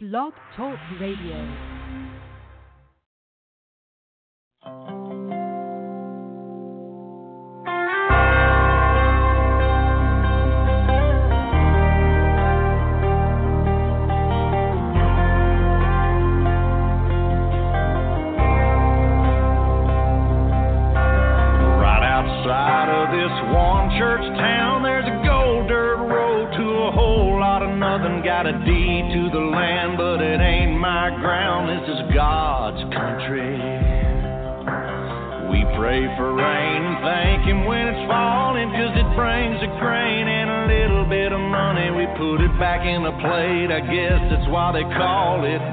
Blog Talk Radio. I guess that's why they call it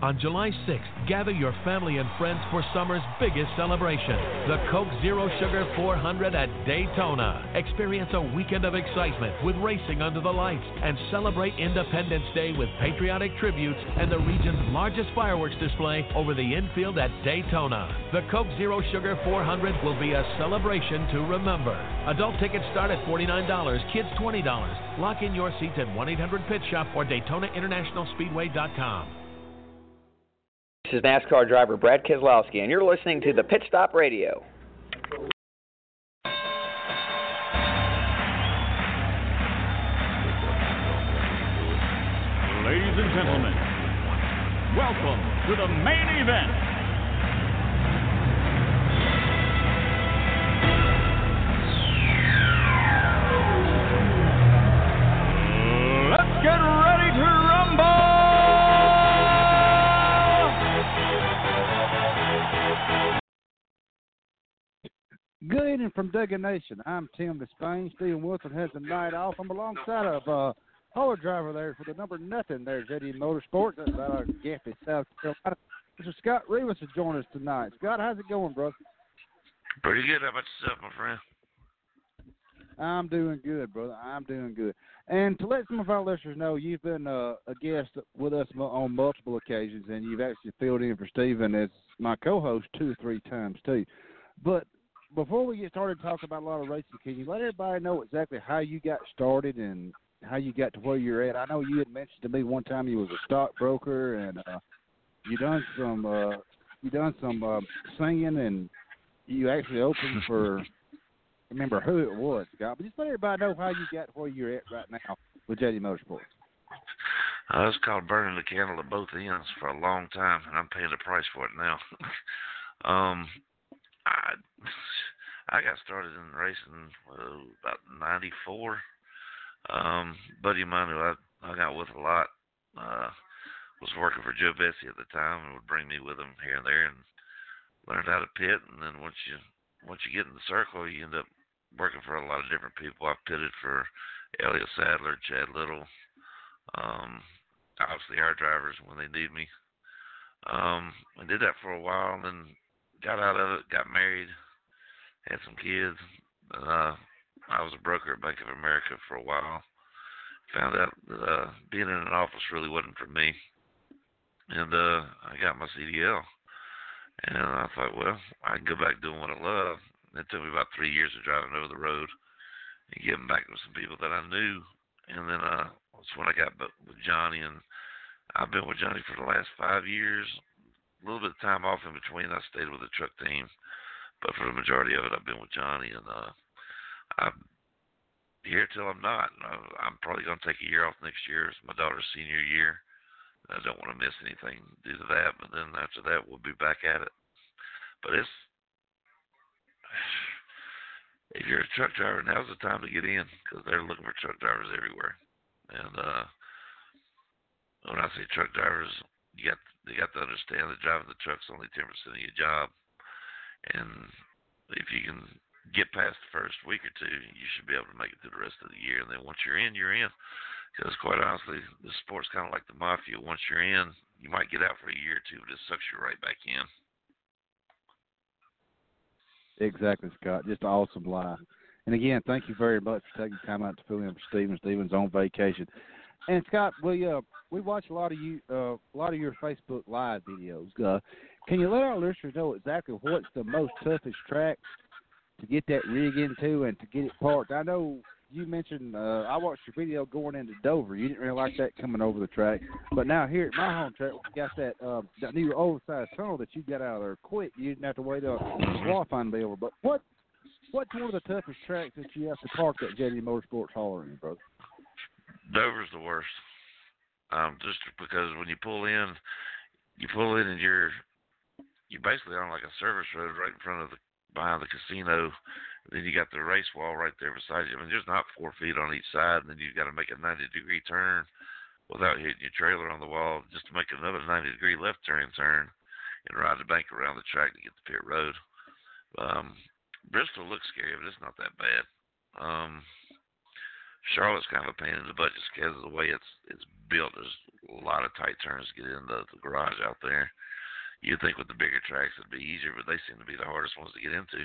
On July 6th, gather your family and friends for summer's biggest celebration, the Coke Zero Sugar 400 at Daytona. Experience a weekend of excitement with racing under the lights and celebrate Independence Day with patriotic tributes and the region's largest fireworks display over the infield at Daytona. The Coke Zero Sugar 400 will be a celebration to remember. Adult tickets start at $49, kids $20. Lock in your seats at 1 800 Pit Shop or DaytonaInternationalSpeedway.com. This is NASCAR driver Brad Keselowski, and you're listening to the Pit Stop Radio. Ladies and gentlemen, welcome to the main event. Good evening from Duggan Nation. I'm Tim Disspain. Steven Wilson has the night off. I'm alongside of uh, hauler driver there for the number nothing there, JD Motorsports. That's out of Gaffney, South Carolina. Mr. Scott Rivas has joined us tonight. Scott, how's it going, brother? Pretty good. How about yourself, my friend? I'm doing good, brother. I'm doing good. And to let some of our listeners know, you've been uh, a guest with us on multiple occasions, and you've actually filled in for Steven as my co-host two or three times too. But before we get started talking about a lot of racing, can you let everybody know exactly how you got started and how you got to where you're at? I know you had mentioned to me one time you was a stockbroker and uh, you done some uh, you done some uh, singing and you actually opened for remember who it was, Scott. But just let everybody know how you got where you're at right now with JD Motorsports. Uh, it's called burning the candle at both ends for a long time, and I'm paying the price for it now. um, I I got started in racing uh, about '94. Um, buddy of mine who I hung out with a lot uh, was working for Joe Bessey at the time, and would bring me with him here and there, and learned how to pit. And then once you once you get in the circle, you end up working for a lot of different people. I've pitted for Elliott Sadler, Chad Little, um, obviously our drivers when they need me. Um, I did that for a while, and then got out of it, got married, had some kids. Uh, I was a broker at Bank of America for a while. Found out that uh, being in an office really wasn't for me, and uh, I got my CDL. And I thought, well, I can go back doing what I love. It took me about three years of driving over the road and getting back with some people that I knew. And then uh, that's when I got with Johnny, and I've been with Johnny for the last five years. A little bit of time off in between. I stayed with the truck team but for the majority of it, I've been with Johnny, and uh, I'm here till I'm not. I'm probably going to take a year off next year. It's my daughter's senior year. I don't want to miss anything due to that. But then after that, we'll be back at it. But it's if you're a truck driver, now's the time to get in because they're looking for truck drivers everywhere. And uh, when I say truck drivers, you got you got to understand that driving the truck's only ten percent of your job and if you can get past the first week or two, you should be able to make it through the rest of the year. And then once you're in, you're in. Because quite honestly, the sport's kind of like the mafia. Once you're in, you might get out for a year or two, but it sucks you right back in. Exactly, Scott. Just an awesome line. And again, thank you very much for taking time out to fill in for Steven. Steven's on vacation. And Scott, we uh we watch a lot of you uh a lot of your Facebook live videos. Uh can you let our listeners know exactly what's the most toughest track to get that rig into and to get it parked? I know you mentioned uh, I watched your video going into Dover. You didn't really like that coming over the track, but now here at my home track, we got that uh, that new oversized tunnel that you got out of there quick. You didn't have to wait up qualifying to be over. But what what's one of the toughest tracks that you have to park that JD Motorsports hauler in, brother? Dover's the worst. Um, just because when you pull in, you pull in and you're you're basically on like a service road right in front of the behind the casino. Then you got the race wall right there beside you. I mean, there's not four feet on each side, and then you've got to make a 90 degree turn without hitting your trailer on the wall, just to make another 90 degree left turn turn and ride the bank around the track to get to pit road. Um, Bristol looks scary, but it's not that bad. Um, Charlotte's kind of a pain in the butt just because of the way it's it's built. There's a lot of tight turns to get into the garage out there. You'd think with the bigger tracks it'd be easier, but they seem to be the hardest ones to get into.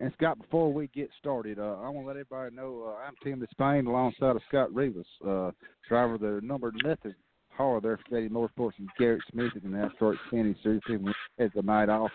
And Scott, before we get started, uh, I want to let everybody know uh, I'm Tim Disspain alongside of Scott Rivas, uh, driver of the number nothing hauler there for JD Motorsports and Garrett Smithley in the Asteroid Xfinity Series. Had the night off.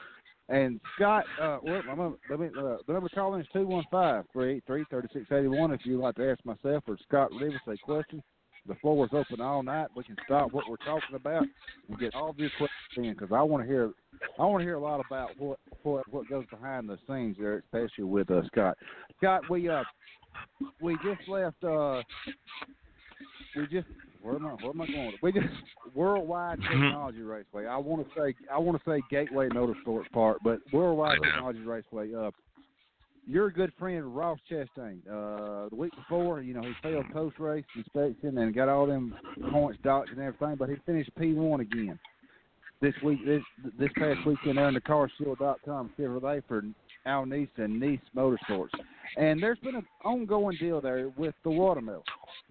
And Scott, uh, well, I'm, let me, uh, the number calling is 215 383 3681 if you'd like to ask myself or Scott Rivas a question. The floor is open all night. We can stop what we're talking about and get all these questions in because I want to hear I want to hear a lot about what what what goes behind the scenes there, especially with uh, Scott. Scott, we uh we just left uh we just where am I where am I going? We just Worldwide Mm-hmm. Technology Raceway. I want to say I want to say Gateway Motorsports Park, but Worldwide Technology Raceway. Uh, you're a good friend, Ross Chastain. Uh, the week before, you know, he failed post race inspection and got all them points docked and everything, but he finished P1 again this week. This this past weekend there in the CarShield.com Chevrolet for Al Niece and Niece Motorsports, and there's been an ongoing deal there with the watermelon.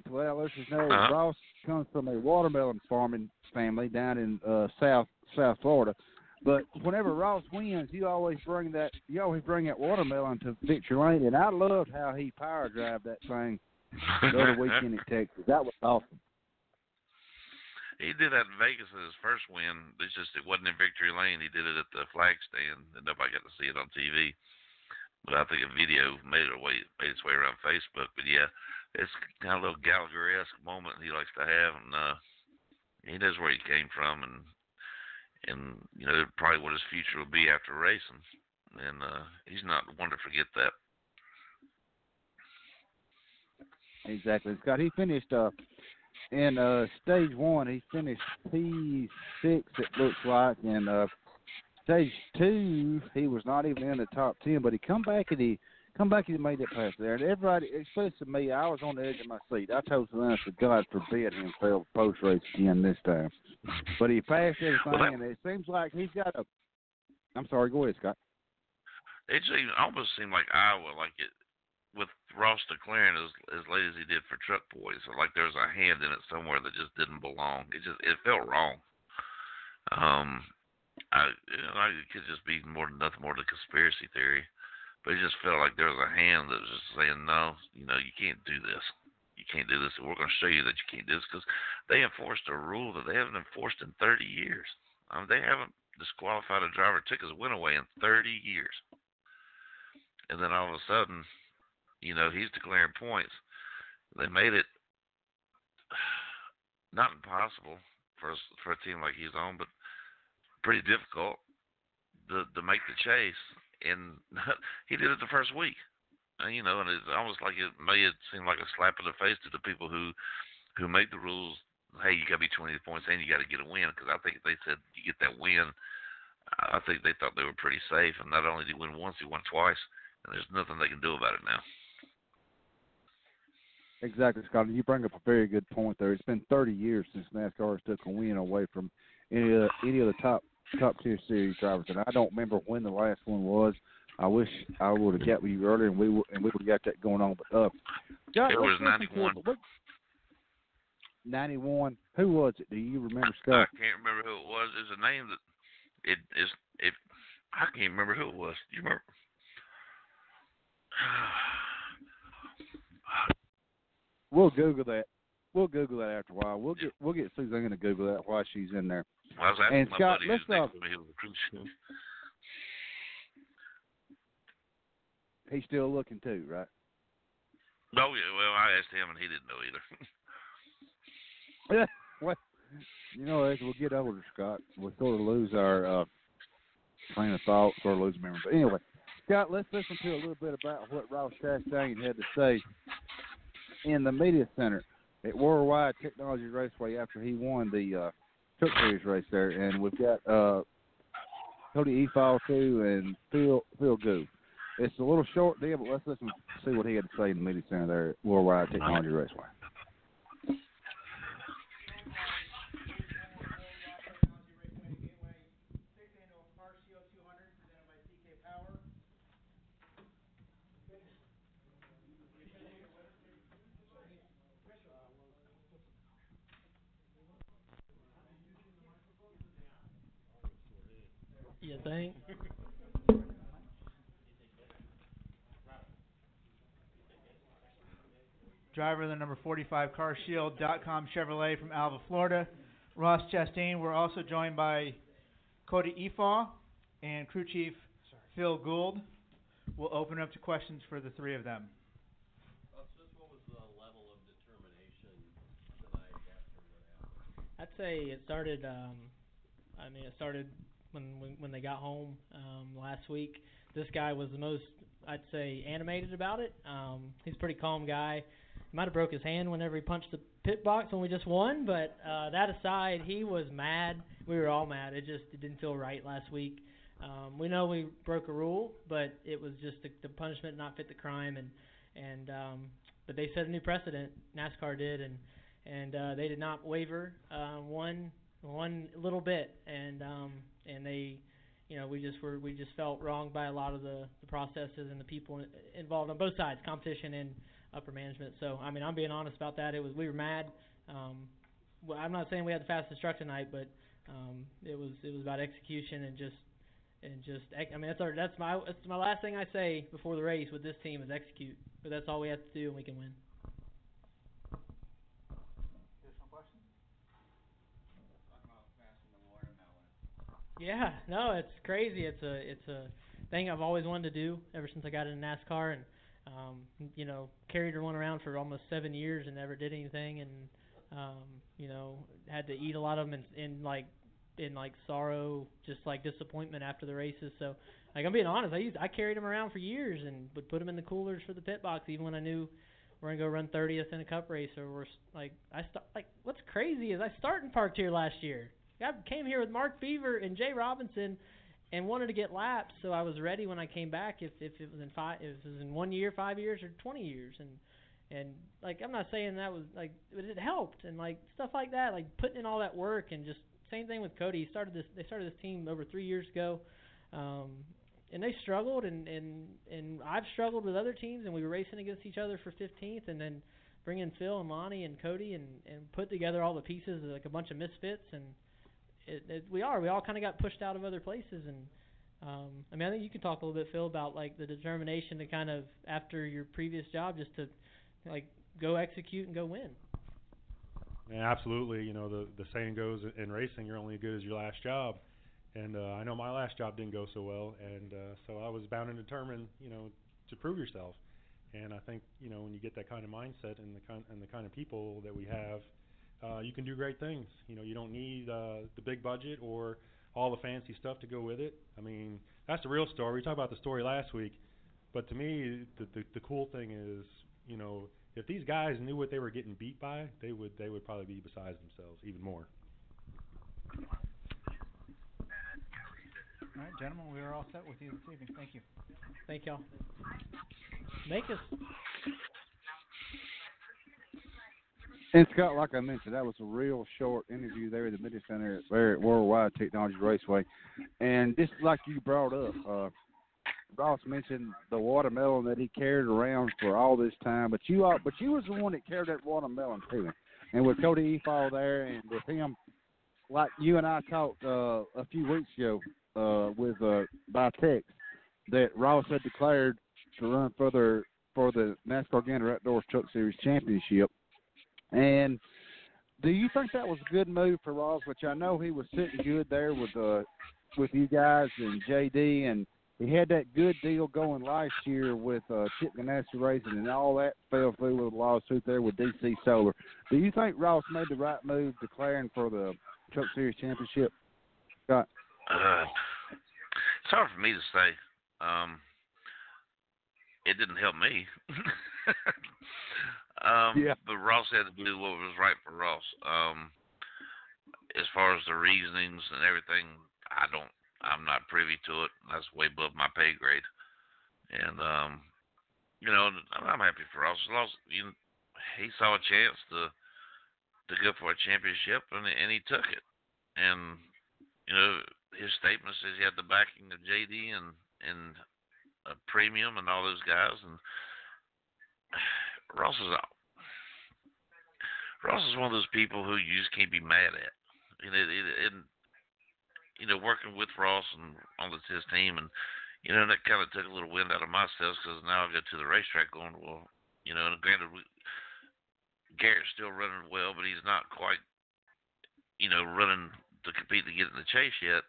To let our listeners know, Uh-huh. Ross comes from a watermelon farming family down in uh, South South Florida. But whenever Ross wins, you always bring that you always bring that watermelon to Victory Lane, and I loved how he power drive that thing the other weekend in Texas. That was awesome. He did that in Vegas in his first win. It's just it wasn't in Victory Lane. He did it at the flag stand, and nobody got to see it on TV. But I think a video made it way made its way around Facebook. But yeah, it's kind of a little Gallagher-esque moment he likes to have, and uh, he knows where he came from, and and you know probably what his future will be after racing. And uh, he's not one to forget that. Exactly, Scott. He finished uh, in uh, stage one. He finished P six. It looks like, and uh, stage two, he was not even in the top ten. But he come back and he come back and made that pass there. And everybody, especially me, I was on the edge of my seat. I told Savannah, God forbid him fail post race again this time. But he passed everything, and it seems like he's got a. I'm sorry. Go ahead, Scott. It just almost seemed like Iowa, like it with Ross declaring as as late as he did for Truck Boys, like there was a hand in it somewhere that just didn't belong. It just it felt wrong. Um, I you know, I, it could just be more than nothing more than a conspiracy theory, but it just felt like there was a hand that was just saying, no, you know, you can't do this. You can't do this. We're going to show you that you can't do this because they enforced a rule that they haven't enforced in 30 years. I mean, they haven't disqualified a driver, took his win away in 30 years. And then all of a sudden, you know, he's declaring points. They made it not impossible for us, for a team like he's on, but pretty difficult to to make the chase. And he did it the first week. And, you know, and it's almost like it made it seem like a slap in the face to the people who who made the rules. Hey, you got to be 20 points and you got to get a win because I think they said you get that win. I think they thought they were pretty safe, and not only did he win once, he won twice, and there's nothing they can do about it now. Exactly, Scott. You bring up a very good point there. It's been 30 years since NASCAR has took a win away from any of the, any of the top top tier series drivers, and I don't remember when the last one was. I wish I would have got with you earlier, and we would, and we would have got that going on. But uh, Scott, It was ninety one. Ninety one. Who was it? Do you remember, Scott? I can't remember who it was. It's a name that it is. It I can't remember who it was. Do you remember? We'll Google that. We'll Google that after a while. We'll get we'll get Suzanne to Google that while she's in there. I was asking And my Scott, buddy let's, who's next uh, to me. He was cruise ship. He's still looking too, right? Oh yeah. Well, I asked him and he didn't know either. Yeah. What? You know, as we get older, Scott, we sort of lose our uh, train of thought, sort of lose memory. But anyway, Scott, let's listen to a little bit about what Ross Chastain had to say in the media center at Worldwide Technology Raceway after he won the uh, Truck Series race there, and we've got uh, Cody Efaw too and Phil Phil Gould. It's a little short deal, but let's listen see what he had to say in the media center there at Worldwide Technology Raceway. You think? driver of the number 45 CarShield.com Chevrolet from Alva, Florida, Ross Chastain. We're also joined by Cody Efaw and crew chief Phil Gould. We'll open up to questions for the three of them. I'd say it started. Um, I mean, it started when when, they got home um, last week. This guy was the most, I'd say, animated about it. Um, he's a pretty calm guy. He might have broke his hand whenever he punched the pit box when we just won, but uh, that aside, he was mad. We were all mad. It just it didn't feel right last week. Um, we know we broke a rule, but it was just the, the punishment not fit the crime, and and um, but they set a new precedent. NASCAR did, and and uh, they did not waver uh, one one little bit, and um, and they, you know, we just were we just felt wronged by a lot of the, the processes and the people involved on both sides, competition and upper management. So I mean, I'm being honest about that. It was we were mad. Um, well, I'm not saying we had the fastest truck tonight, but um, it was it was about execution and just and just I mean that's our that's my that's my last thing I say before the race with this team is execute. But that's all we have to do and we can win. Yeah, no, it's crazy. It's a it's a thing I've always wanted to do ever since I got into NASCAR, and um, you know, carried one around for almost seven years and never did anything, and um, you know, had to eat a lot of them in, in like in like sorrow, just like disappointment after the races. So, like I'm being honest, I used I carried them around for years and would put them in the coolers for the pit box, even when I knew we're gonna go run 30th in a Cup race, or we're like I start like what's crazy is I started parked here last year. I came here with Mark Beaver and Jay Robinson, and wanted to get laps, so I was ready when I came back. If if it was in five, if it was in one year, five years, or 20 years, and and like I'm not saying that was like, but it helped, and like stuff like that, like putting in all that work, and just same thing with Cody. He started this. They started this team over three years ago. Um, and they struggled, and and and I've struggled with other teams, and we were racing against each other for 15th, and then bringing Phil and Lonnie and Cody, and and put together all the pieces like a bunch of misfits, and it, it, we are. We all kind of got pushed out of other places, and um, I mean, I think you can talk a little bit, Phil, about like the determination to kind of after your previous job, just to like go execute and go win. Yeah, absolutely. You know, the the saying goes in racing, you're only as good as your last job. And uh, I know my last job didn't go so well, and uh, so I was bound and determined, you know, to prove yourself. And I think, you know, when you get that kind of mindset and the kind and the kind of people that we have, uh, you can do great things. You know, you don't need uh, the big budget or all the fancy stuff to go with it. I mean, that's the real story. We talked about the story last week, but to me, the the, the cool thing is, you know, if these guys knew what they were getting beat by, they would they would probably be beside themselves even more. All right, gentlemen, we are all set with you this evening. Thank you. Thank y'all. Make us. And Scott, like I mentioned, that was a real short interview there at the Media Center at Worldwide Technology Raceway. And just like you brought up, uh, Ross mentioned the watermelon that he carried around for all this time, but you are, but you was the one that carried that watermelon to him. And with Cody Efaw there, and with him, like you and I talked uh, a few weeks ago uh, with uh, by text, that Ross had declared to run further for the NASCAR Gander Outdoors Truck Series Championship. And do you think that was a good move for Ross? Which I know he was sitting good there with uh with you guys and JD, and he had that good deal going last year with uh, Chip Ganassi Racing, and all that fell through with a lawsuit there with DC Solar. Do you think Ross made the right move declaring for the Truck Series Championship? Scott? Uh, it's hard for me to say. Um, it didn't help me. um, yeah. But Ross had to do what was right for Ross. Um, as far as the reasonings and everything, I don't. I'm not privy to it. That's way above my pay grade. And um, you know, I'm happy for Ross. Ross, you know, he saw a chance to to go for a championship, and and he took it. And you know, his statement says he had the backing of JD and and a premium and all those guys, and Ross is out. Ross is one of those people who you just can't be mad at. And it, it, it you know, working with Ross and on the, his team, and you know, that kind of took a little wind out of my sails because now I go to the racetrack going, well, you know, and granted, we, Garrett's still running well, but he's not quite, you know, running to compete to get in the chase yet.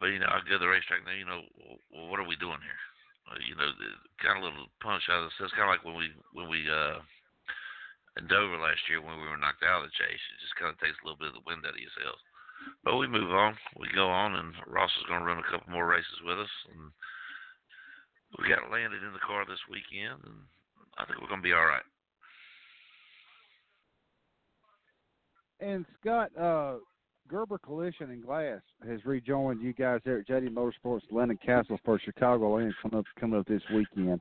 But you know, I go to the racetrack now. You know, well, what are we doing here? Uh, you know, kind of a little punch out of the It's kind of like when we when we uh in Dover last year when we were knocked out of the chase. It just kind of takes a little bit of the wind out of your sails. But we move on. We go on, and Ross is going to run a couple more races with us, and we got Landon in the car this weekend, and I think we're going to be all right. And Scott, uh, Gerber Collision and Glass has rejoined you guys there at JD Motorsports, Landon Cassill for Chicago and coming up coming up this weekend.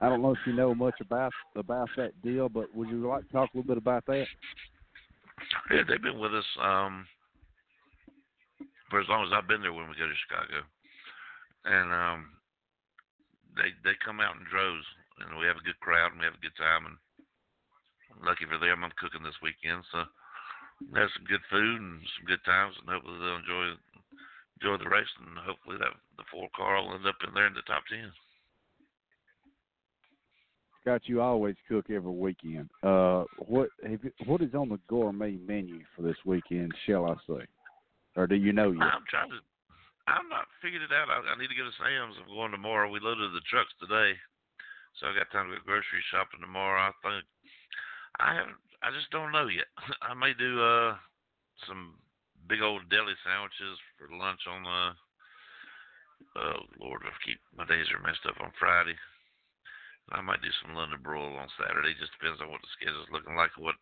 I don't know if you know much about about that deal, but would you like to talk a little bit about that? Yeah, they've been with us um, for as long as I've been there when we go to Chicago, and um, they they come out in droves, and we have a good crowd and we have a good time. And lucky for them, I'm cooking this weekend, so have some good food and some good times, and hopefully they'll enjoy enjoy the race, and hopefully that the four car will end up in there in the top ten. Scott, you always cook every weekend. Uh, what have you, what is on the gourmet menu for this weekend? Shall I say, or do you know yet? I'm trying to. I'm not figured it out. I, I need to go to Sam's. I'm going tomorrow. We loaded the trucks today, so I got time to go grocery shopping tomorrow. I think I haven't. I just don't know yet. I may do uh some big old deli sandwiches for lunch on uh oh Lord, I keep my days are messed up on Friday. I might do some London broil on Saturday. Just depends on what the schedule's looking like. What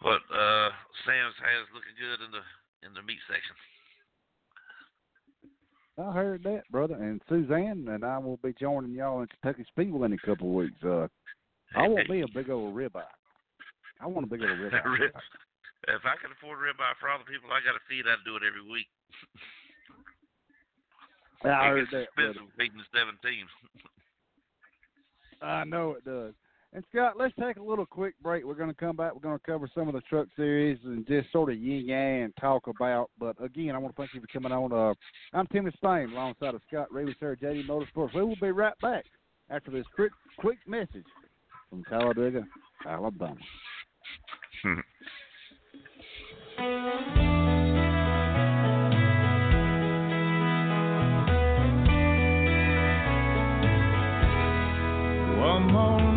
what uh Sam's has looking good in the in the meat section. I heard that, brother. And Suzanne and I will be joining y'all in Kentucky Speedway in a couple of weeks. Uh, I want me a big old ribeye. I want a bigger ribeye. Rib- if I can afford ribeye for all the people I got to feed, I'd do it every week. I it heard that, expensive feeding seven teams. I know it does. And Scott, let's take a little quick break. We're going to come back. We're going to cover some of the truck series and just sort of yin yang and talk about. But again, I want to thank you for coming on. Uh, I'm Tim Disspain alongside of Scott Reeves here at JD Motorsports. We will be right back after this quick quick message from Talladega, Alabama. Hmm. One more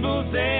People say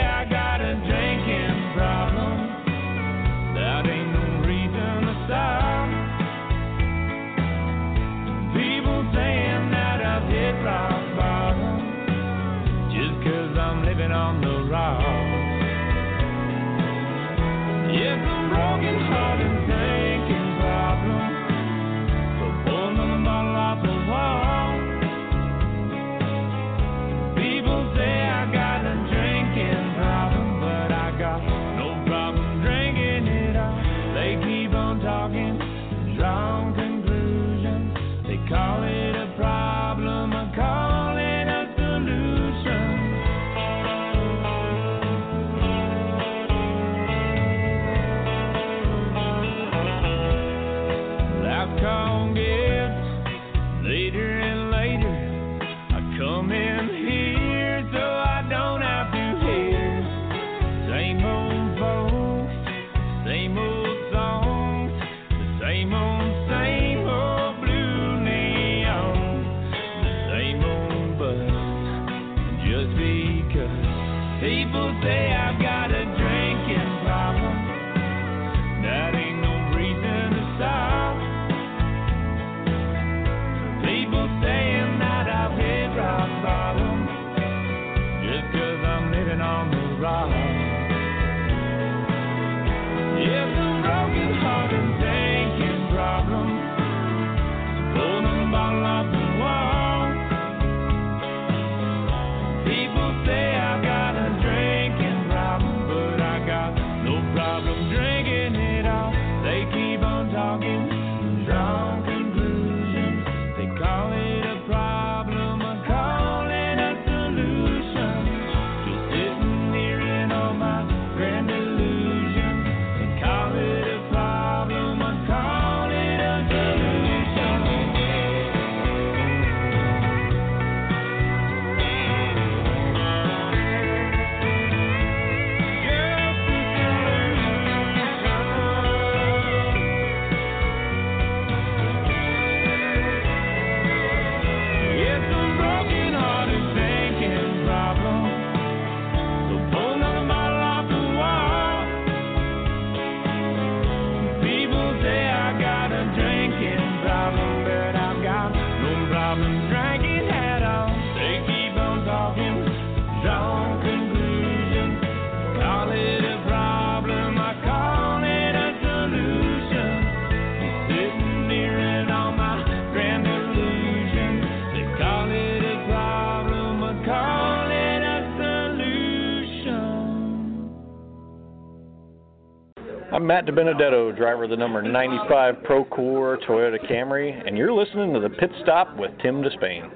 Matt DiBenedetto, driver of the number 95 Procore Toyota Camry, and you're listening to the Pit Stop with Tim Disspain.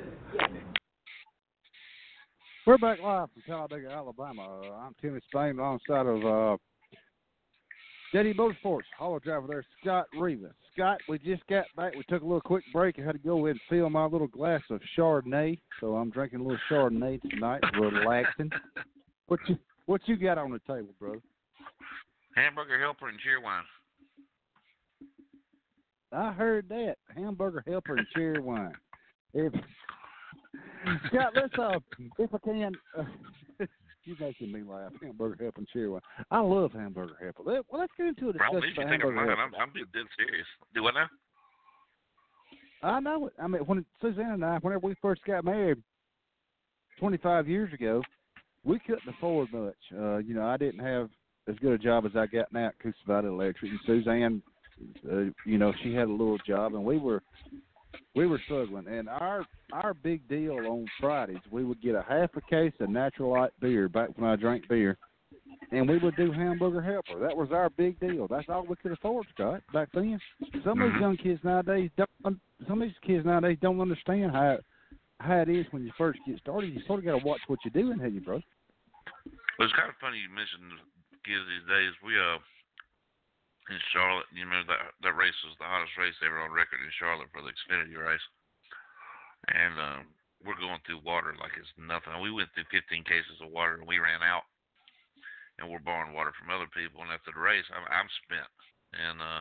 We're back live from Talladega, Alabama. I'm Tim Disspain alongside of uh, JD Motorsports, hauler driver there, Scott Reva. Scott, we just got back. We took a little quick break. I had to go and fill my little glass of Chardonnay, so I'm drinking a little Chardonnay tonight, relaxing. what you what you got on the table, brother? Hamburger helper and Cheerwine. I heard that hamburger helper and Cheerwine. If Scott, let's uh, if I can, uh, you're making me laugh. Hamburger helper and Cheerwine. I love hamburger helper. Let, well, let's get into a discussion Probably if you about hamburger helper. I'm, I'm being dead serious. Do I know? I know it. I mean, when Suzanne and I, whenever we first got married, 25 years ago, we couldn't afford much. Uh, you know, I didn't have as good a job as I got now at Coosa Valley Electric, and Suzanne, uh, you know, she had a little job, and we were we were struggling. And our our big deal on Fridays, we would get a half a case of natural light beer back when I drank beer, and we would do hamburger helper. That was our big deal. That's all we could afford, Scott, back then. Some of these young kids nowadays don't. Some of these kids nowadays don't understand how how it is when you first get started. You sort of got to watch what you're doing, have you, bro? Well, it's kind of funny you mentioned kids these days. We uh in Charlotte, you remember that that race was the hottest race ever on record in Charlotte for the Xfinity race, and um, we're going through water like it's nothing. We went through 15 cases of water and we ran out, and we're borrowing water from other people. And after the race, I'm, I'm spent, and uh,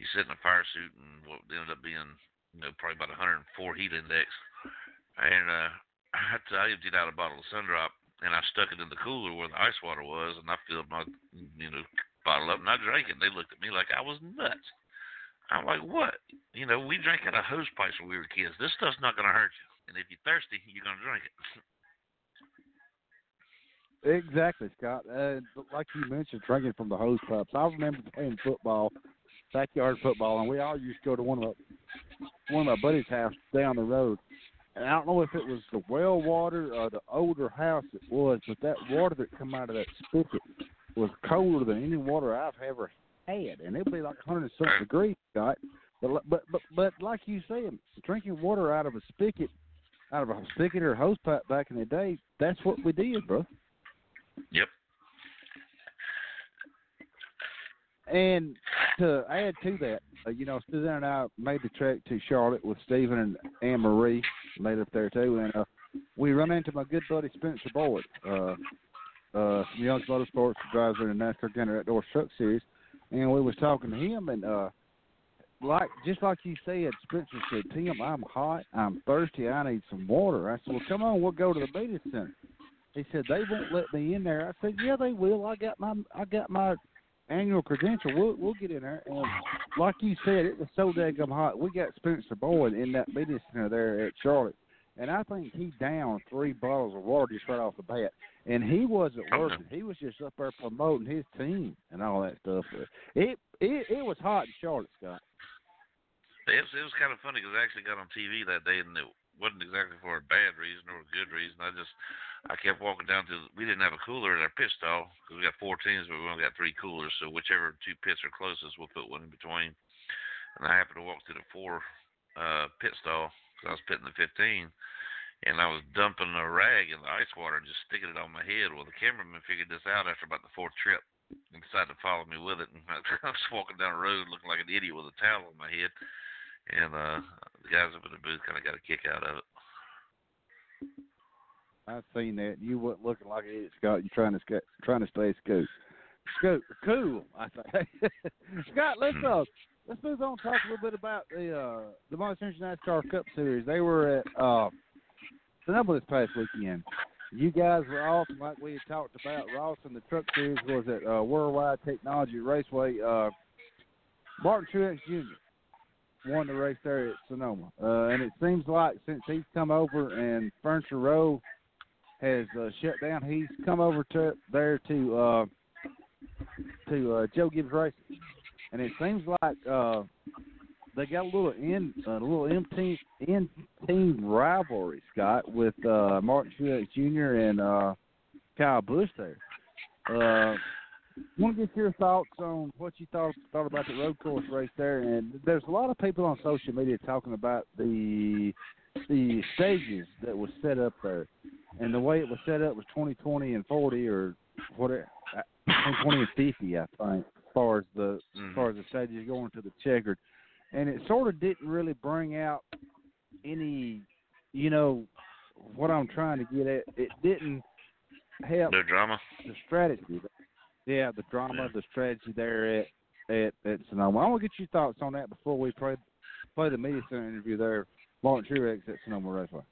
you sit in a fire suit and what ended up being you know probably about 104 heat index, and uh, I had to I emptied out a bottle of Sundrop and I stuck it in the cooler where the ice water was, and I filled my, you know, bottle up and I drank it. And they looked at me like I was nuts. I'm like, what? You know, we drank out of hose pipes when we were kids. This stuff's not gonna hurt you, and if you're thirsty, you're gonna drink it. Exactly, Scott. Uh, like you mentioned, drinking from the hose pipes. I remember playing football, backyard football, and we all used to go to one of my, one of my buddies' house down the road. And I don't know if it was the well water or the older house it was, but that water that come out of that spigot was colder than any water I've ever had, and it'd be like 100 and something degrees, Scott. But but but but like you said, drinking water out of a spigot, out of a spigot or a hose pipe back in the day, that's what we did, bro. Yep. And to add to that, uh, you know, Suzanne and I made the trek to Charlotte with Steven and Anne Marie, made up there too, and uh, we run into my good buddy Spencer Boyd, uh, uh, from Motorsports, drives in the NASCAR Gander Outdoors Truck Series, and we was talking to him, and uh, like just like you said, Spencer said, Tim, I'm hot, I'm thirsty, I need some water. I said, well, come on, we'll go to the media center. He said they won't let me in there. I said, yeah, they will. I got my I got my annual credential. We'll we'll get in there. And like you said, it was so daggum hot. We got Spencer Boyd in that media center there at Charlotte, and I think he downed three bottles of water just right off the bat. And he wasn't oh, working. He was just up there promoting his team and all that stuff. It it it was hot in Charlotte, Scott. It was, it was kind of funny because I actually got on TV that day, and it wasn't exactly for a bad reason or a good reason. I just I kept walking down to. We didn't have a cooler in our pit stall because we got four teams, but we only got three coolers. So whichever two pits are closest, we'll put one in between. And I happened to walk to the four uh, pit stall because I was pitting the 15, and I was dumping a rag in the ice water, and just sticking it on my head. Well, the cameraman figured this out after about the fourth trip and decided to follow me with it. And I was walking down the road looking like an idiot with a towel on my head. And uh, the guys up in the booth kind of got a kick out of it. I've seen that. You weren't looking like an idiot, Scott. You're trying to sca- trying to stay scoot. Scoot, cool. I say. Scott, let's uh, let's move on. Talk a little bit about the uh, the Monster Energy NASCAR Cup Series. They were at uh, Sonoma this past weekend. You guys were off, like we had talked about, Ross and the Truck Series was at uh, Worldwide Technology Raceway. Uh, Martin Truex Jr. won the race there at Sonoma, uh, and it seems like since he's come over and Furniture Row has uh, shut down, he's come over to there to uh, to uh, Joe Gibbs Racing, and it seems like uh, they got a little in a little in team in team rivalry, Scott, with uh, Martin Truex Jr. and uh, Kyle Busch there. Uh, want to get your thoughts on what you thought thought about the road course race there. And there's a lot of people on social media talking about the the stages that was set up there, and the way it was set up was 20, 20, and 40, or whatever, 20, and 50, I think, as far as the Mm-hmm. as far as the stages going to the checkered, and it sort of didn't really bring out any, you know, what I'm trying to get at. It didn't help No drama. the strategy. Yeah, the drama, the strategy there at at at Sonoma. I want to get your thoughts on that before we play play the media center interview there. Martin Truex at Sonoma Raceway.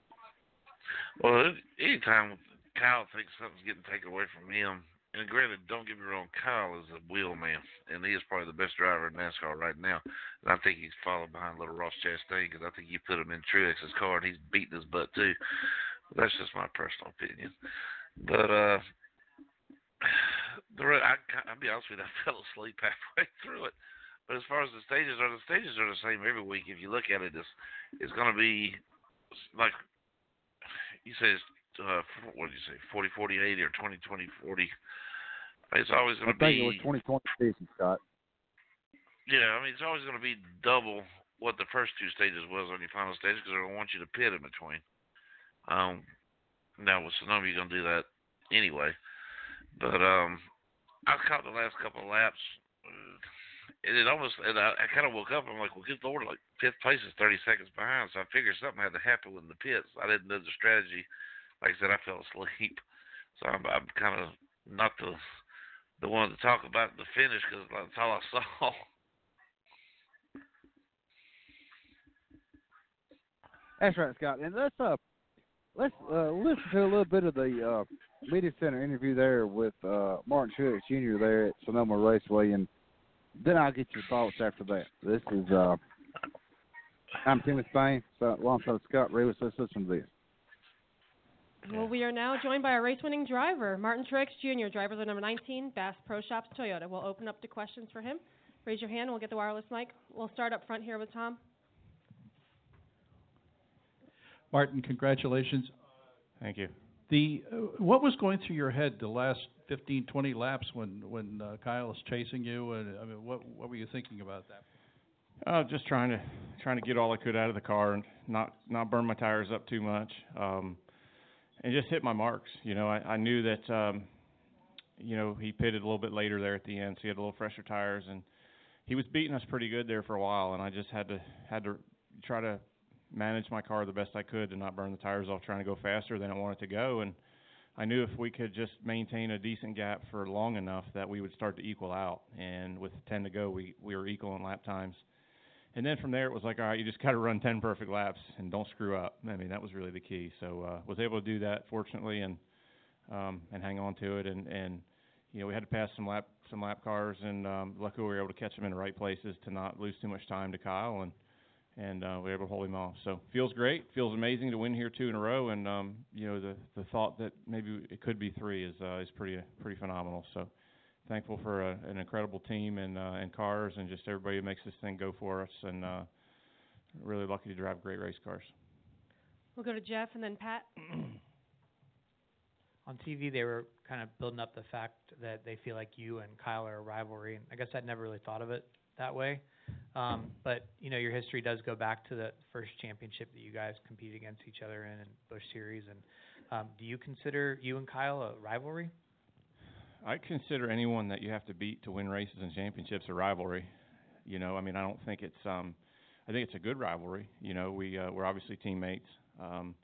Well, anytime Kyle thinks something's getting taken away from him, and granted, don't get me wrong, Kyle is a wheel man, and he is probably the best driver in NASCAR right now. And I think he's following behind little Ross Chastain because I think you put him in Truex's car and he's beating his butt too. That's just my personal opinion. But uh, the I, I'll be honest with you, I fell asleep halfway through it. But as far as the stages are, the stages are the same every week. If you look at it, it's it's going to be like you say it's uh, what did you say, 40, 40, 80 or 20, 20, 40. It's always going to think be. it was 2020 season, Scott. Yeah, I mean it's always going to be double what the first two stages was on your final stage because they're going to want you to pit in between. Um, now with Sonoma, you're going to do that anyway. But um, I caught the last couple of laps, and it almost and I, I kind of woke up. I'm like, well, good lord, like fifth place is 30 seconds behind. So I figured something had to happen in the pits. I didn't know the strategy. Like I said, I fell asleep, so I'm, I'm kind of not the the one to talk about the finish because that's all I saw. That's right, Scott. And let's uh let's uh listen to a little bit of the uh media center interview there with uh Martin Truex Jr. there at Sonoma Raceway and then I'll get your thoughts after that. This is uh I'm Tim Disspain, so alongside Scott Rivas. Let's listen to this. Well, we are now joined by our race-winning driver, Martin Truex Jr., driver of the number 19 Bass Pro Shops Toyota. We'll open up to questions for him. Raise your hand, and we'll get the wireless mic. We'll start up front here with Tom. Martin, congratulations. Thank you. The uh, what was going through your head the last 15, 20 laps when when uh, Kyle was chasing you? And I mean, what what were you thinking about that? Uh, just trying to trying to get all I could out of the car and not not burn my tires up too much, um, and just hit my marks. You know, I, I knew that um, you know he pitted a little bit later there at the end, so he had a little fresher tires, and he was beating us pretty good there for a while, and I just had to had to try to manage my car the best I could to not burn the tires off, trying to go faster than I wanted to go, and I knew if we could just maintain a decent gap for long enough that we would start to equal out, and with 10 to go, we we were equal in lap times. And then from there, it was like, all right, you just got to run 10 perfect laps and don't screw up. I mean, that was really the key. So uh, was able to do that, fortunately, and um, and hang on to it. And and you know, we had to pass some lap some lap cars, and um, luckily we were able to catch them in the right places to not lose too much time to Kyle, and and uh, we were able to hold him off. So feels great, feels amazing to win here two in a row, and um, you know, the the thought that maybe it could be three is uh, is pretty pretty phenomenal. So thankful for a, an incredible team and uh, and cars and just everybody who makes this thing go for us and uh, really lucky to drive great race cars. We'll go to Jeff and then Pat. on TV they were kind of building up the fact that they feel like you and Kyle are a rivalry. And I guess I'd never really thought of it that way. Um, but you know, your history does go back to the first championship that you guys competed against each other in, in Busch Series. And um, do you consider you and Kyle a rivalry? I consider anyone that you have to beat to win races and championships a rivalry. You know, I mean, I don't think it's um, I think it's a good rivalry. You know, we uh, we're obviously teammates. Um,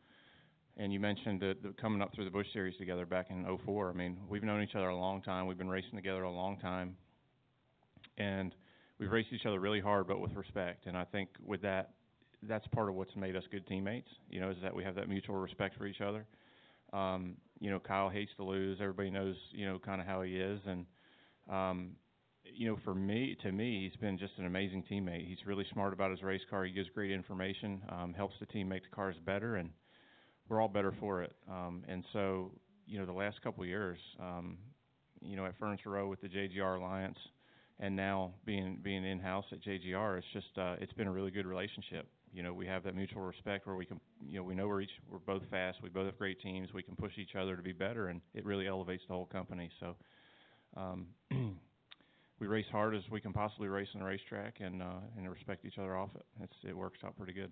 and you mentioned the coming up through the Busch Series together back in '04. I mean, we've known each other a long time. We've been racing together a long time, and we've raced each other really hard, but with respect. And I think with that, that's part of what's made us good teammates. You know, is that we have that mutual respect for each other. Um, you know, Kyle hates to lose. Everybody knows, you know, kind of how he is, and um, you know, for me, to me, he's been just an amazing teammate. He's really smart about his race car. He gives great information, um, helps the team make the cars better, and we're all better for it. Um, and so, you know, the last couple of years, um, you know, at Furniture Row with the JGR Alliance, and now being being in house at JGR, it's just uh, it's been a really good relationship. You know, we have that mutual respect where we can, you know, we know we're each we're both fast, we both have great teams, we can push each other to be better, and it really elevates the whole company. So. Um, we race hard as we can possibly race on the racetrack, and uh, and respect each other off it. It's, it works out pretty good.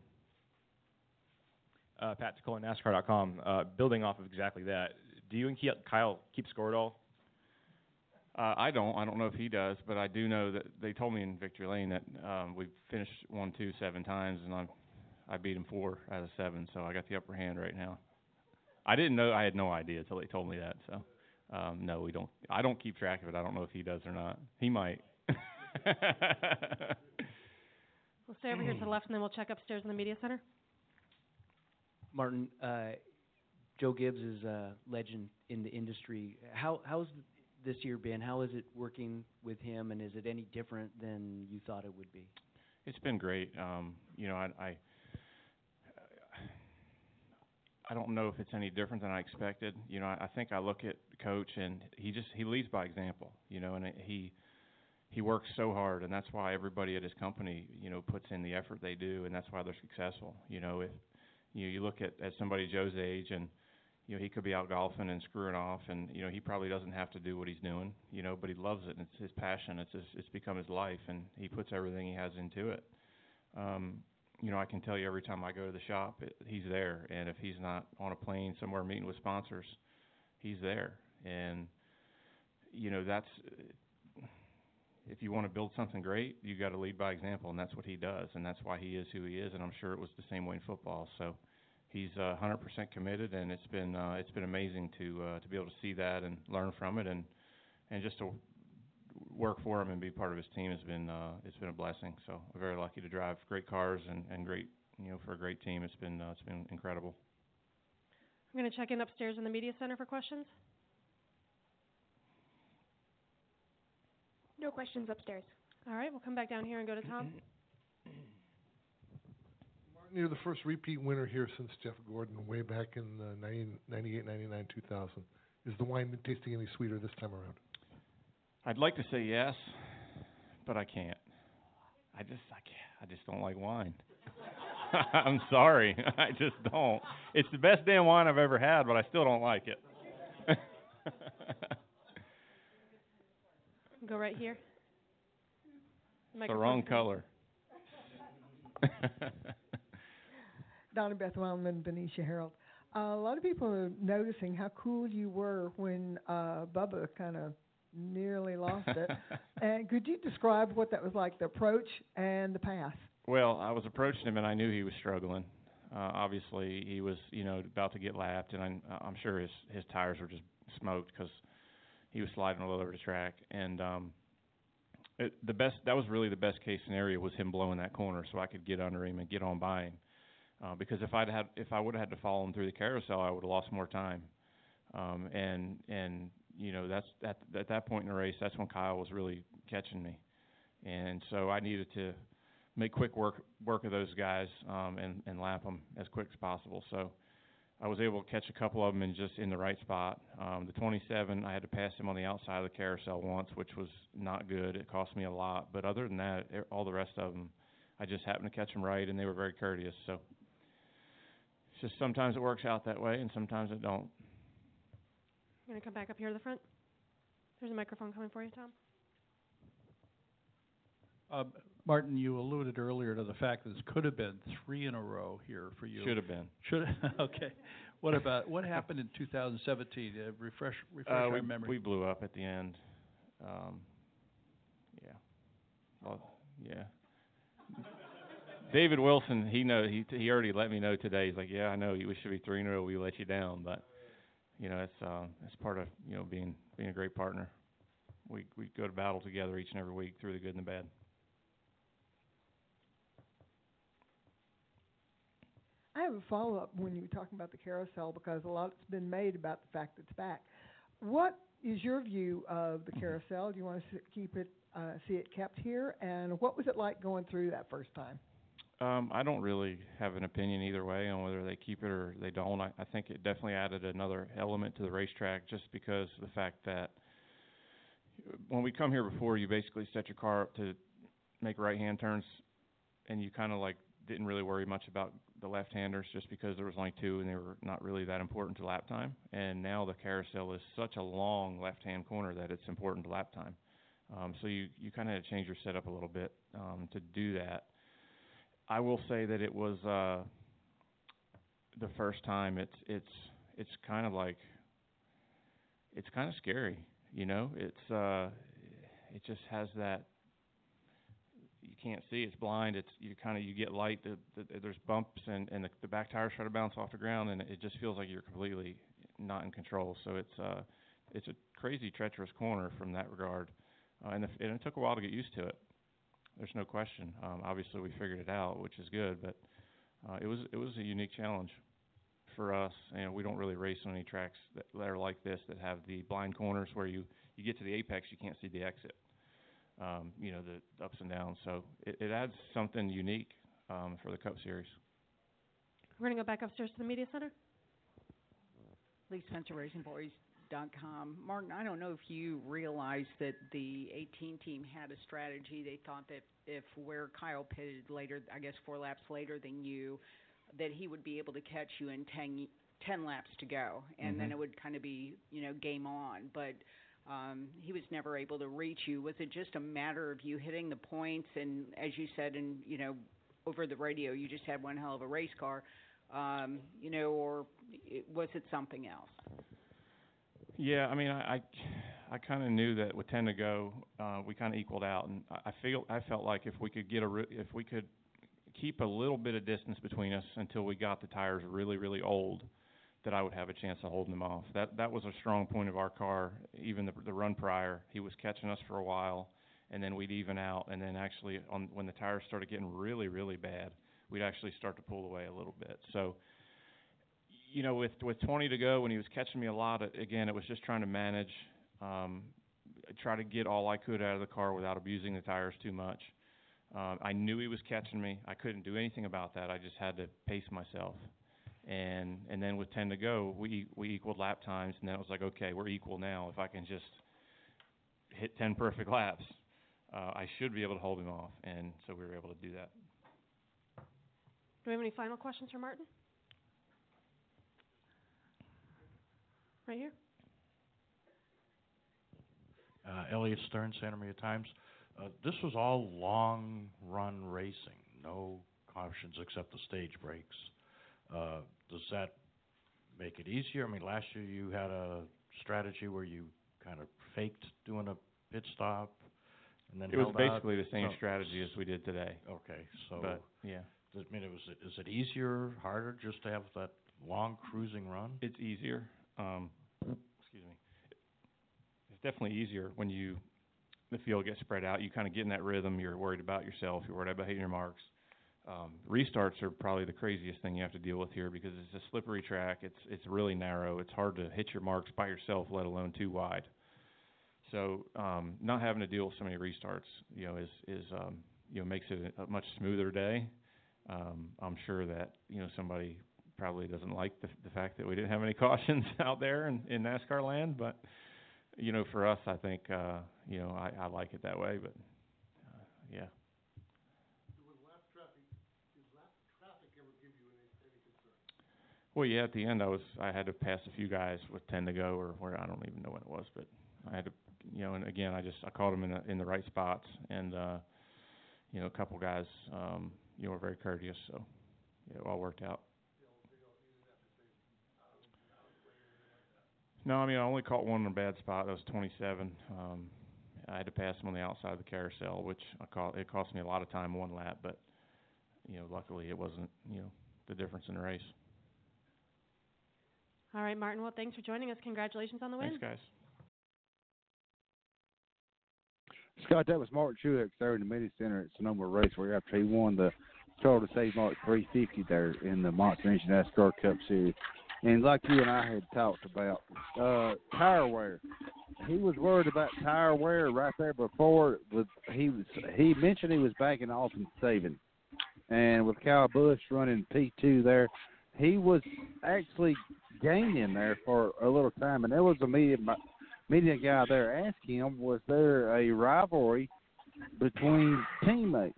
Uh, Pat DeCola, NASCAR.com. Uh, building off of exactly that, do you and Kyle keep score at all? Uh, I don't. I don't know if he does, but I do know that they told me in Victory Lane that um, we've finished one, two, seven times, and I I beat him four out of seven, so I got the upper hand right now. I didn't know. I had no idea until they told me that. So um, no, we don't. I don't keep track of it. I don't know if he does or not. He might. we'll stay over here to the left, and then we'll check upstairs in the media center. Martin, uh, Joe Gibbs is a legend in the industry. How how's this year been? How is it working with him, and is it any different than you thought it would be? It's been great. Um, you know, I, I I don't know if it's any different than I expected. You know, I, I think I look at coach and he just he leads by example. You know, and he he works so hard, and that's why everybody at his company, you know, puts in the effort they do, and that's why they're successful. You know, if you know, you look at at somebody Joe's age and you know, he could be out golfing and screwing off, and you know, he probably doesn't have to do what he's doing, you know, but he loves it, and it's his passion. It's his, it's become his life, and he puts everything he has into it. Um, you know, I can tell you every time I go to the shop, it, he's there, and if he's not on a plane somewhere meeting with sponsors, he's there, and you know, that's if you want to build something great, you got to lead by example, and that's what he does, and that's why he is who he is, and I'm sure it was the same way in football. So he's uh, 100% committed, and it's been uh, it's been amazing to uh, to be able to see that and learn from it, and and just to work for him and be part of his team has been uh, it's been a blessing. So we're very lucky to drive great cars and, and great you know for a great team. It's been uh, it's been incredible. I'm going to check in upstairs in the media center for questions. No questions upstairs. All right, we'll come back down here and go to Tom. You're the first repeat winner here since Jeff Gordon, way back in uh, 90, 98, 99, 2000. Is the wine tasting any sweeter this time around? I'd like to say yes, but I can't. I just I can't. I just don't like wine. I'm sorry. I just don't. It's the best damn wine I've ever had, but I still don't like it. Go right here. It's the wrong color. Donna Beth Weilenman, Benicia Herald. Uh, a lot of people are noticing how cool you were when uh, Bubba kind of nearly lost it. and could you describe what that was like, the approach and the pass? Well, I was approaching him and I knew he was struggling. Uh, obviously, he was, you know, about to get lapped, and I'm, I'm sure his his tires were just smoked because he was sliding all over the track. And um, it, the best that was really the best case scenario was him blowing that corner so I could get under him and get on by him. Uh, because if I'd had if I would have had to follow him through the carousel, I would have lost more time. Um, and and you know that's at at that point in the race, that's when Kyle was really catching me, and so I needed to make quick work work of those guys um, and and lap them as quick as possible. So I was able to catch a couple of them and just in the right spot. Um, the 27, I had to pass him on the outside of the carousel once, which was not good. It cost me a lot, but other than that, all the rest of them, I just happened to catch them right, and they were very courteous. So just sometimes it works out that way, and sometimes it don't. I'm going to come back up here to the front. There's a microphone coming for you, Tom. Uh, Martin, you alluded earlier to the fact that this could have been three in a row here for you. Should have been. Should okay. What about what happened in 2017? Uh, refresh refresh uh, our we, memory. We blew up at the end. Um, yeah. Well, yeah. David Wilson, he know he he already let me know today. He's like, yeah, I know we should be three in a row. We let you down, but you know, it's uh, it's part of you know being being a great partner. We we go to battle together each and every week through the good and the bad. I have a follow up when you were talking about the carousel because a lot's been made about the fact that it's back. What is your view of the carousel? Do you want to keep it, uh, see it kept here? And what was it like going through that first time? Um, I don't really have an opinion either way on whether they keep it or they don't. I, I think it definitely added another element to the racetrack just because the fact that when we come here before, you basically set your car up to make right hand turns and you kind of like didn't really worry much about the left-handers just because there was only two and they were not really that important to lap time. And now the carousel is such a long left-hand corner that it's important to lap time. Um, so you you kind of had to change your setup a little bit um, to do that. I will say that it was uh, the first time. It's it's it's kind of like it's kind of scary, you know. It's uh, it just has that you can't see. It's blind. It's you kind of you get light. The, the, there's bumps and and the, the back tires try to bounce off the ground, and it just feels like you're completely not in control. So it's uh, it's a crazy treacherous corner from that regard, uh, and, the, and it took a while to get used to it. There's no question. Um, obviously, we figured it out, which is good, but uh, it was it was a unique challenge for us. You know, we don't really race on any tracks that, that are like this that have the blind corners where you you get to the apex, you can't see the exit um, you know, the ups and downs. So it, it adds something unique um, for the Cup Series. We're going to go back upstairs to the media center. Lee Spencer Racing Boys. Com. Martin, I don't know if you realized that the 18 team had a strategy. They thought that if where Kyle pitted later, I guess four laps later than you, that he would be able to catch you in 10, 10 laps to go, and mm-hmm. then it would kind of be you know game on. But um, he was never able to reach you. Was it just a matter of you hitting the points? And as you said, and you know, over the radio, you just had one hell of a race car, um, you know, or was it something else? Yeah, I mean, I I, I kind of knew that with ten to go, uh, we kind of equaled out, and I, feel I felt like if we could get a re- if we could keep a little bit of distance between us until we got the tires really really old that I would have a chance of holding him off. That that was a strong point of our car. Even the the run prior, he was catching us for a while, and then we'd even out, and then actually on when the tires started getting really really bad, we'd actually start to pull away a little bit. So, you know, with with 20 to go, when he was catching me a lot, again, it was just trying to manage, um, try to get all I could out of the car without abusing the tires too much. Um, I knew he was catching me. I couldn't do anything about that. I just had to pace myself and and then with 10 to go, we we equaled lap times, and then it was like, okay, we're equal now. If I can just hit 10 perfect laps, uh, I should be able to hold him off, and so we were able to do that. Do we have any final questions for Martin? Right here. Uh, Elliot Stern, Santa Maria Times. Uh, this was all long run racing, no cautions except the stage breaks. Uh, does that make it easier? I mean, last year you had a strategy where you kind of faked doing a pit stop and then it was basically out. the same So- strategy as we did today. Okay, so But, yeah. Does it mean it was is it easier, harder just to have that long cruising run? It's easier. Um, excuse me. It's definitely easier when you the field gets spread out. You kind of get in that rhythm. You're worried about yourself. You're worried about hitting your marks. Um, restarts are probably the craziest thing you have to deal with here because it's a slippery track. It's it's really narrow. It's hard to hit your marks by yourself, let alone too wide. So um, not having to deal with so many restarts, you know, is is um, you know makes it a, much smoother day. Um, I'm sure that you know somebody probably doesn't like the the fact that we didn't have any cautions out there in, in NASCAR land, but you know, for us, I think uh, you know I, I like it that way. But uh, yeah. So with left traffic did last traffic ever give you any good stuff? Well, yeah. At the end, I was I had to pass a few guys with ten to go, or where I don't even know when it was, but I had to, you know. And again, I just I caught them in the in the right spots, and uh, you know, a couple guys, um, you know, were very courteous, so yeah, it all worked out. No, I mean I only caught one in a bad spot. That was 27. Um, I had to pass him on the outside of the carousel, which I caught. It cost me a lot of time one lap, but you know, luckily it wasn't you know the difference in the race. All right, Martin. Well, thanks for joining us. Congratulations on the win. Thanks, guys. Scott, that was Mark Truex there in the Mini Center at Sonoma Raceway after he won the Toyota/Save Mart 350 there in the Monster Energy NASCAR Cup Series. And like you and I had talked about, uh, tire wear. He was worried about tire wear right there before. With he was he mentioned he was backing off and saving, and with Kyle Busch running P two there, he was actually gaining there for a little time. And there was a media media guy there asking him, was there a rivalry between teammates?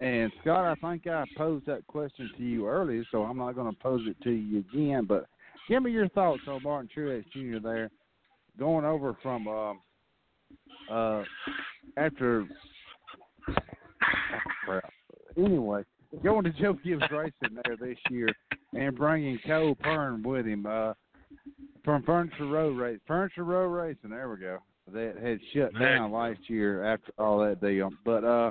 And Scott, I think I posed that question to you earlier, so I'm not going to pose it to you again. But give me your thoughts on Martin Truex Jr. there, going over from uh, uh, after. Anyway, going to Joe Gibbs Racing there this year and bringing Cole Pearn with him uh, from Furniture Row Race. Furniture Row Racing, there we go. That had shut down last year after all that deal. But uh,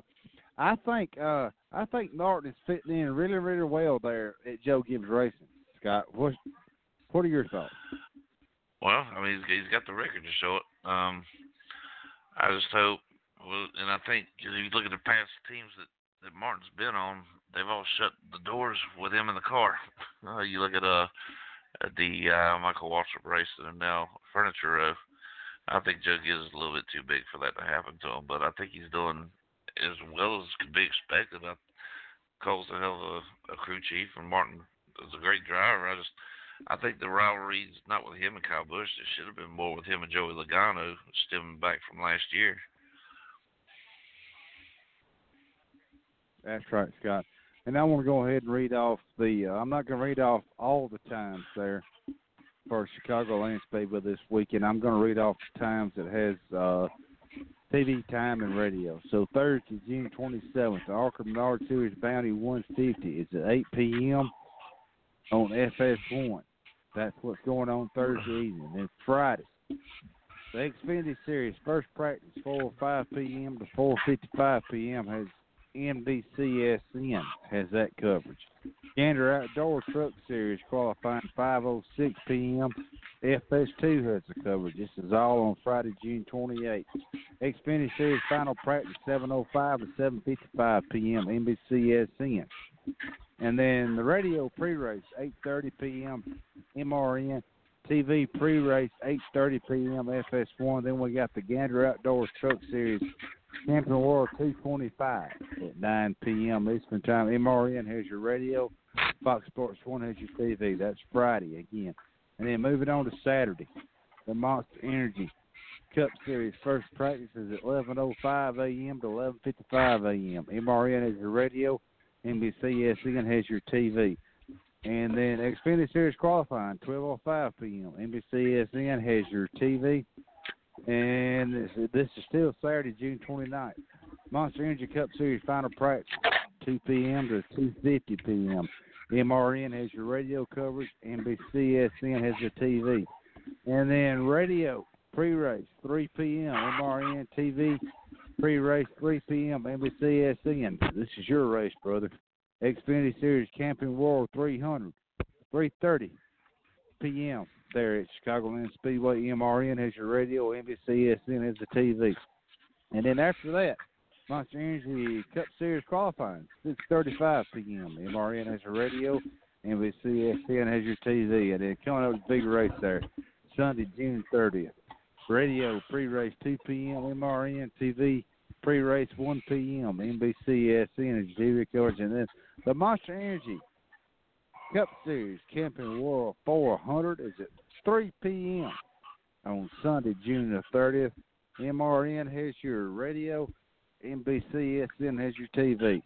I think uh, I think Martin is fitting in really, really well there at Joe Gibbs Racing. Scott, what what are your thoughts? Well, I mean, he's, he's got the record to show it. Um, I just hope, and I think if you look at the past teams that that Martin's been on, they've all shut the doors with him in the car. Uh, you look at uh the uh, Michael Waltrip racing and now Furniture Row. I think Joe Gibbs is a little bit too big for that to happen to him, but I think he's doing as well as could be expected. I, Cole's a hell of a, a crew chief, and Martin is a great driver. I just I think the rivalry's not with him and Kyle Busch. It should have been more with him and Joey Logano, stemming back from last year. That's right, Scott. And I want to go ahead and read off the. Uh, I'm not going to read off all the times there for Chicagoland Speedway this weekend. I'm going to read off the times that has uh, TV time and radio. So Thursday, June 27th, the ARCA Menard Series Bounty 150 is at 8 p.m. on FS1. That's what's going on Thursday evening. Then Friday, the Xfinity Series first practice 4 or 5 p.m. to 4:55 p.m. has NBCSN has that coverage. Gander Outdoor Truck Series qualifying 5:06 p.m. FS2 has the coverage. This is all on Friday, June 28th. Xfinity Series final practice 7:05 to 7:55 p.m. NBCSN. And then the radio pre-race 8:30 p.m. MRN. TV pre-race 8:30 p.m. FS1. Then we got the Gander Outdoors Truck Series Camping World 225 at 9 p.m. Eastern Time. MRN has your radio. Fox Sports 1 has your TV. That's Friday again. And then moving on to Saturday, the Monster Energy Cup Series first practice is at 11:05 a.m. to 11:55 a.m. MRN has your radio. NBCSN has your TV. And then Xfinity Series qualifying 12:05 p.m. NBCSN has your TV. And this, this is still Saturday, June 29th. Monster Energy Cup Series final practice 2 p.m. to 2:50 p.m. MRN has your radio coverage. NBCSN has your TV. And then radio pre-race 3 p.m. MRN TV pre-race 3 p.m. NBCSN. This is your race, brother. Xfinity Series Camping World 300 3:30 p.m. there at Chicagoland Speedway. MRN has your radio. NBCSN has the TV. And then after that, Monster Energy Cup Series qualifying 6:35 p.m. MRN has your radio. NBCSN has your TV. And then coming up the big race there, Sunday, June 30th. Radio pre-race 2 p.m. MRN TV pre-race 1 p.m. NBCSN is TV coverage, and then the Monster Energy Cup Series Camping World 400 is at 3 p.m. on Sunday, June the 30th. MRN has your radio. NBCSN has your TV.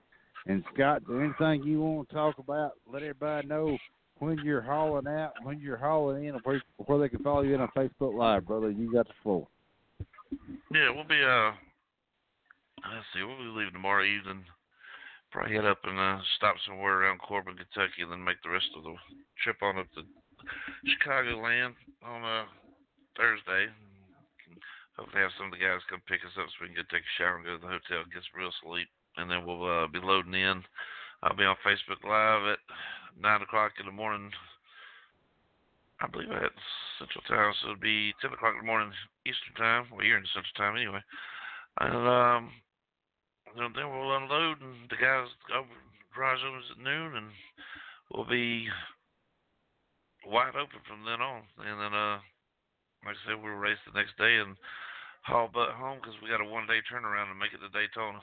And Scott, anything you want to talk about? Let everybody know when you're hauling out, when you're hauling in, where, where they can follow you in on Facebook Live, brother. You got the floor. Yeah, we'll be uh let's see, we'll be leaving tomorrow evening. Probably head up and uh, stop somewhere around Corbin, Kentucky, and then make the rest of the trip on up to Chicagoland on uh, Thursday. Hopefully, have some of the guys come pick us up so we can go take a shower and go to the hotel, get some real sleep, and then we'll uh, be loading in. I'll be on Facebook Live at nine o'clock in the morning. I believe that's Central Time, so it'll be ten o'clock in the morning Eastern Time. Well, you're in Central Time anyway. And um, then we'll unload, and the guys go garage opens at noon, and we'll be wide open from then on. And then, uh, like I said, we'll race the next day and haul butt home because we got a one day turnaround to make it to Daytona.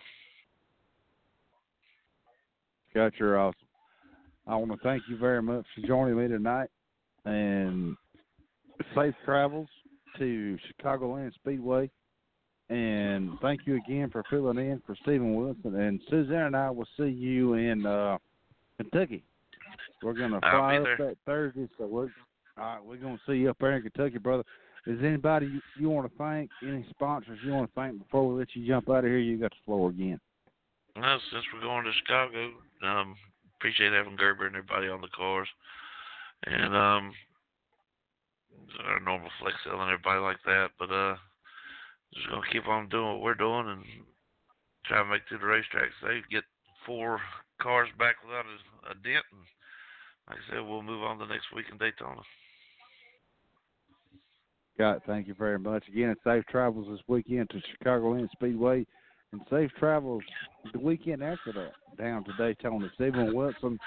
Scott, you're awesome. I want to thank you very much for joining me tonight, and safe travels to Chicagoland Speedway And thank you again for filling in for Steven Wilson. And Suzanne and I will see you in uh, Kentucky. We're gonna fly up there. that Thursday, so we're all right. We're gonna see you up there in Kentucky, brother. Is anybody you, you want to thank? Any sponsors you want to thank before we let you jump out of here? You got the floor again. Well, since we're going to Chicago, um, appreciate having Gerber and everybody on the cars, and um, our normal Flex Seal and everybody like that. But uh, just gonna keep on doing what we're doing and try to make to the racetrack safe. Get four cars back without a, a dent, and like I said, we'll move on to next week in Daytona. Got it. Thank you very much. Again, safe travels this weekend to Chicagoland Speedway, and safe travels the weekend after that down to Daytona. Steven Wilson,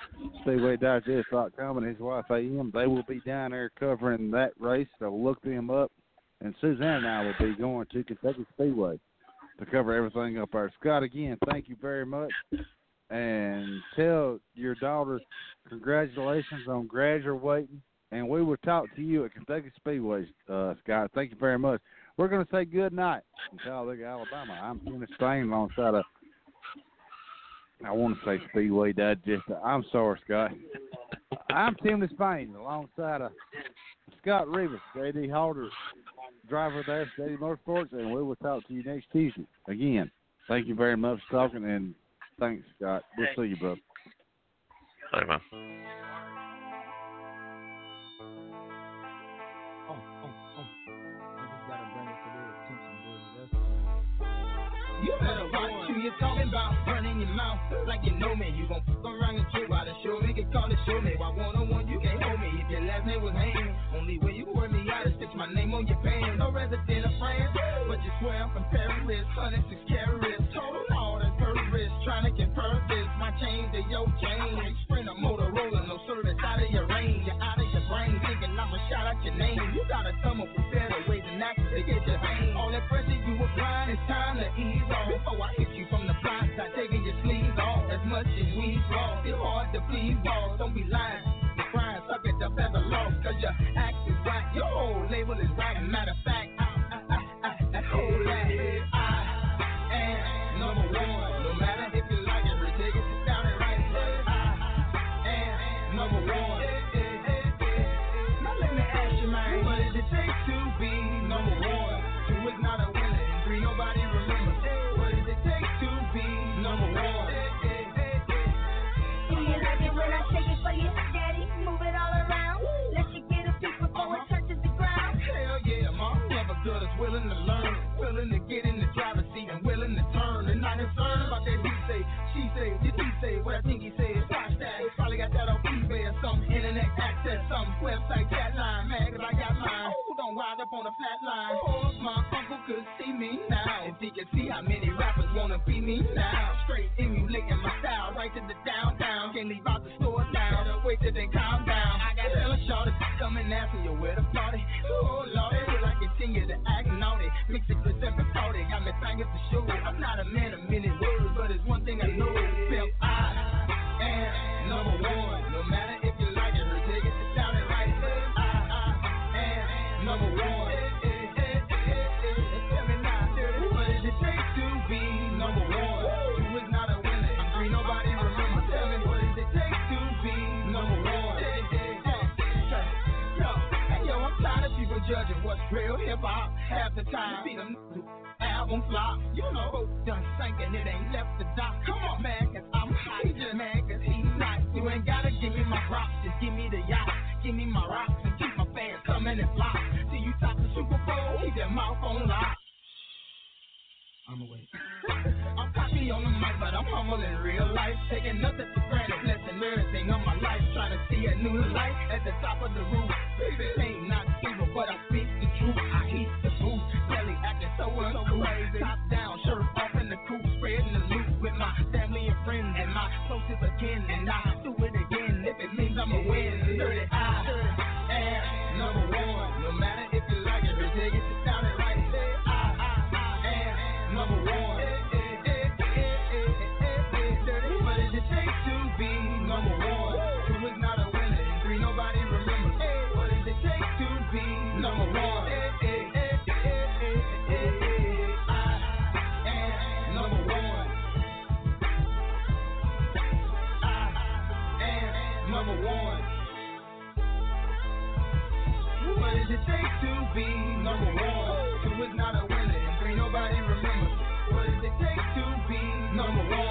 SpeedwayDigest.com, and his wife AM. They will be down there covering that race. So look them up. And Suzanne and I will be going to Kentucky Speedway to cover everything up there. Scott, again, thank you very much. And tell your daughter congratulations on graduating. And we will talk to you at Kentucky Speedway, uh, Scott. Thank you very much. We're going to say good night from Talladega, Alabama. I'm Kenny Spain alongside of, I want to say Speedway Digest. I'm sorry, Scott. I'm Tim Disspain alongside of Scott Rivas, JD hauler, driver there, JD Motorsports, and we will talk to you next Tuesday. Again, thank you very much for talking, and thanks, Scott. We'll see you, brother. Bye, man. You better watch who you're talking about, running your mouth like you know me. You gon' fuck around and get why the show me, get called to show me. Why one on one you can't hold me if your last name was Haynes. Only way you work me out is stitch my name on your pants. No resident of France, but you swear I'm from Paris. 106 carats, total all that purpose. Trying to compare this, my chain to your chain. Sprint a Motorola, as we lost, it's hard to please balls. Don't be lying. Crying, suck it up as a loss. Cause your act real hip hop. Half the time, see them album flop. You know, done sinking, it ain't left the dock. Come on, man, cause I'm hot. Just mad cause he's not. You ain't gotta give me my props, just give me the yacht. Give me my rocks and keep my fans coming and fly. Till you top the Super Bowl, keep that mouth on lock. I'm away. I'm cocky on the mic, but I'm humble in real life. Taking nothing for granted, blessing everything of my life. Trying to see a new light at the top of the roof. Baby, ain't not it takes to be number one? Two is not a winner, and three nobody remembers. What does it take to be number one?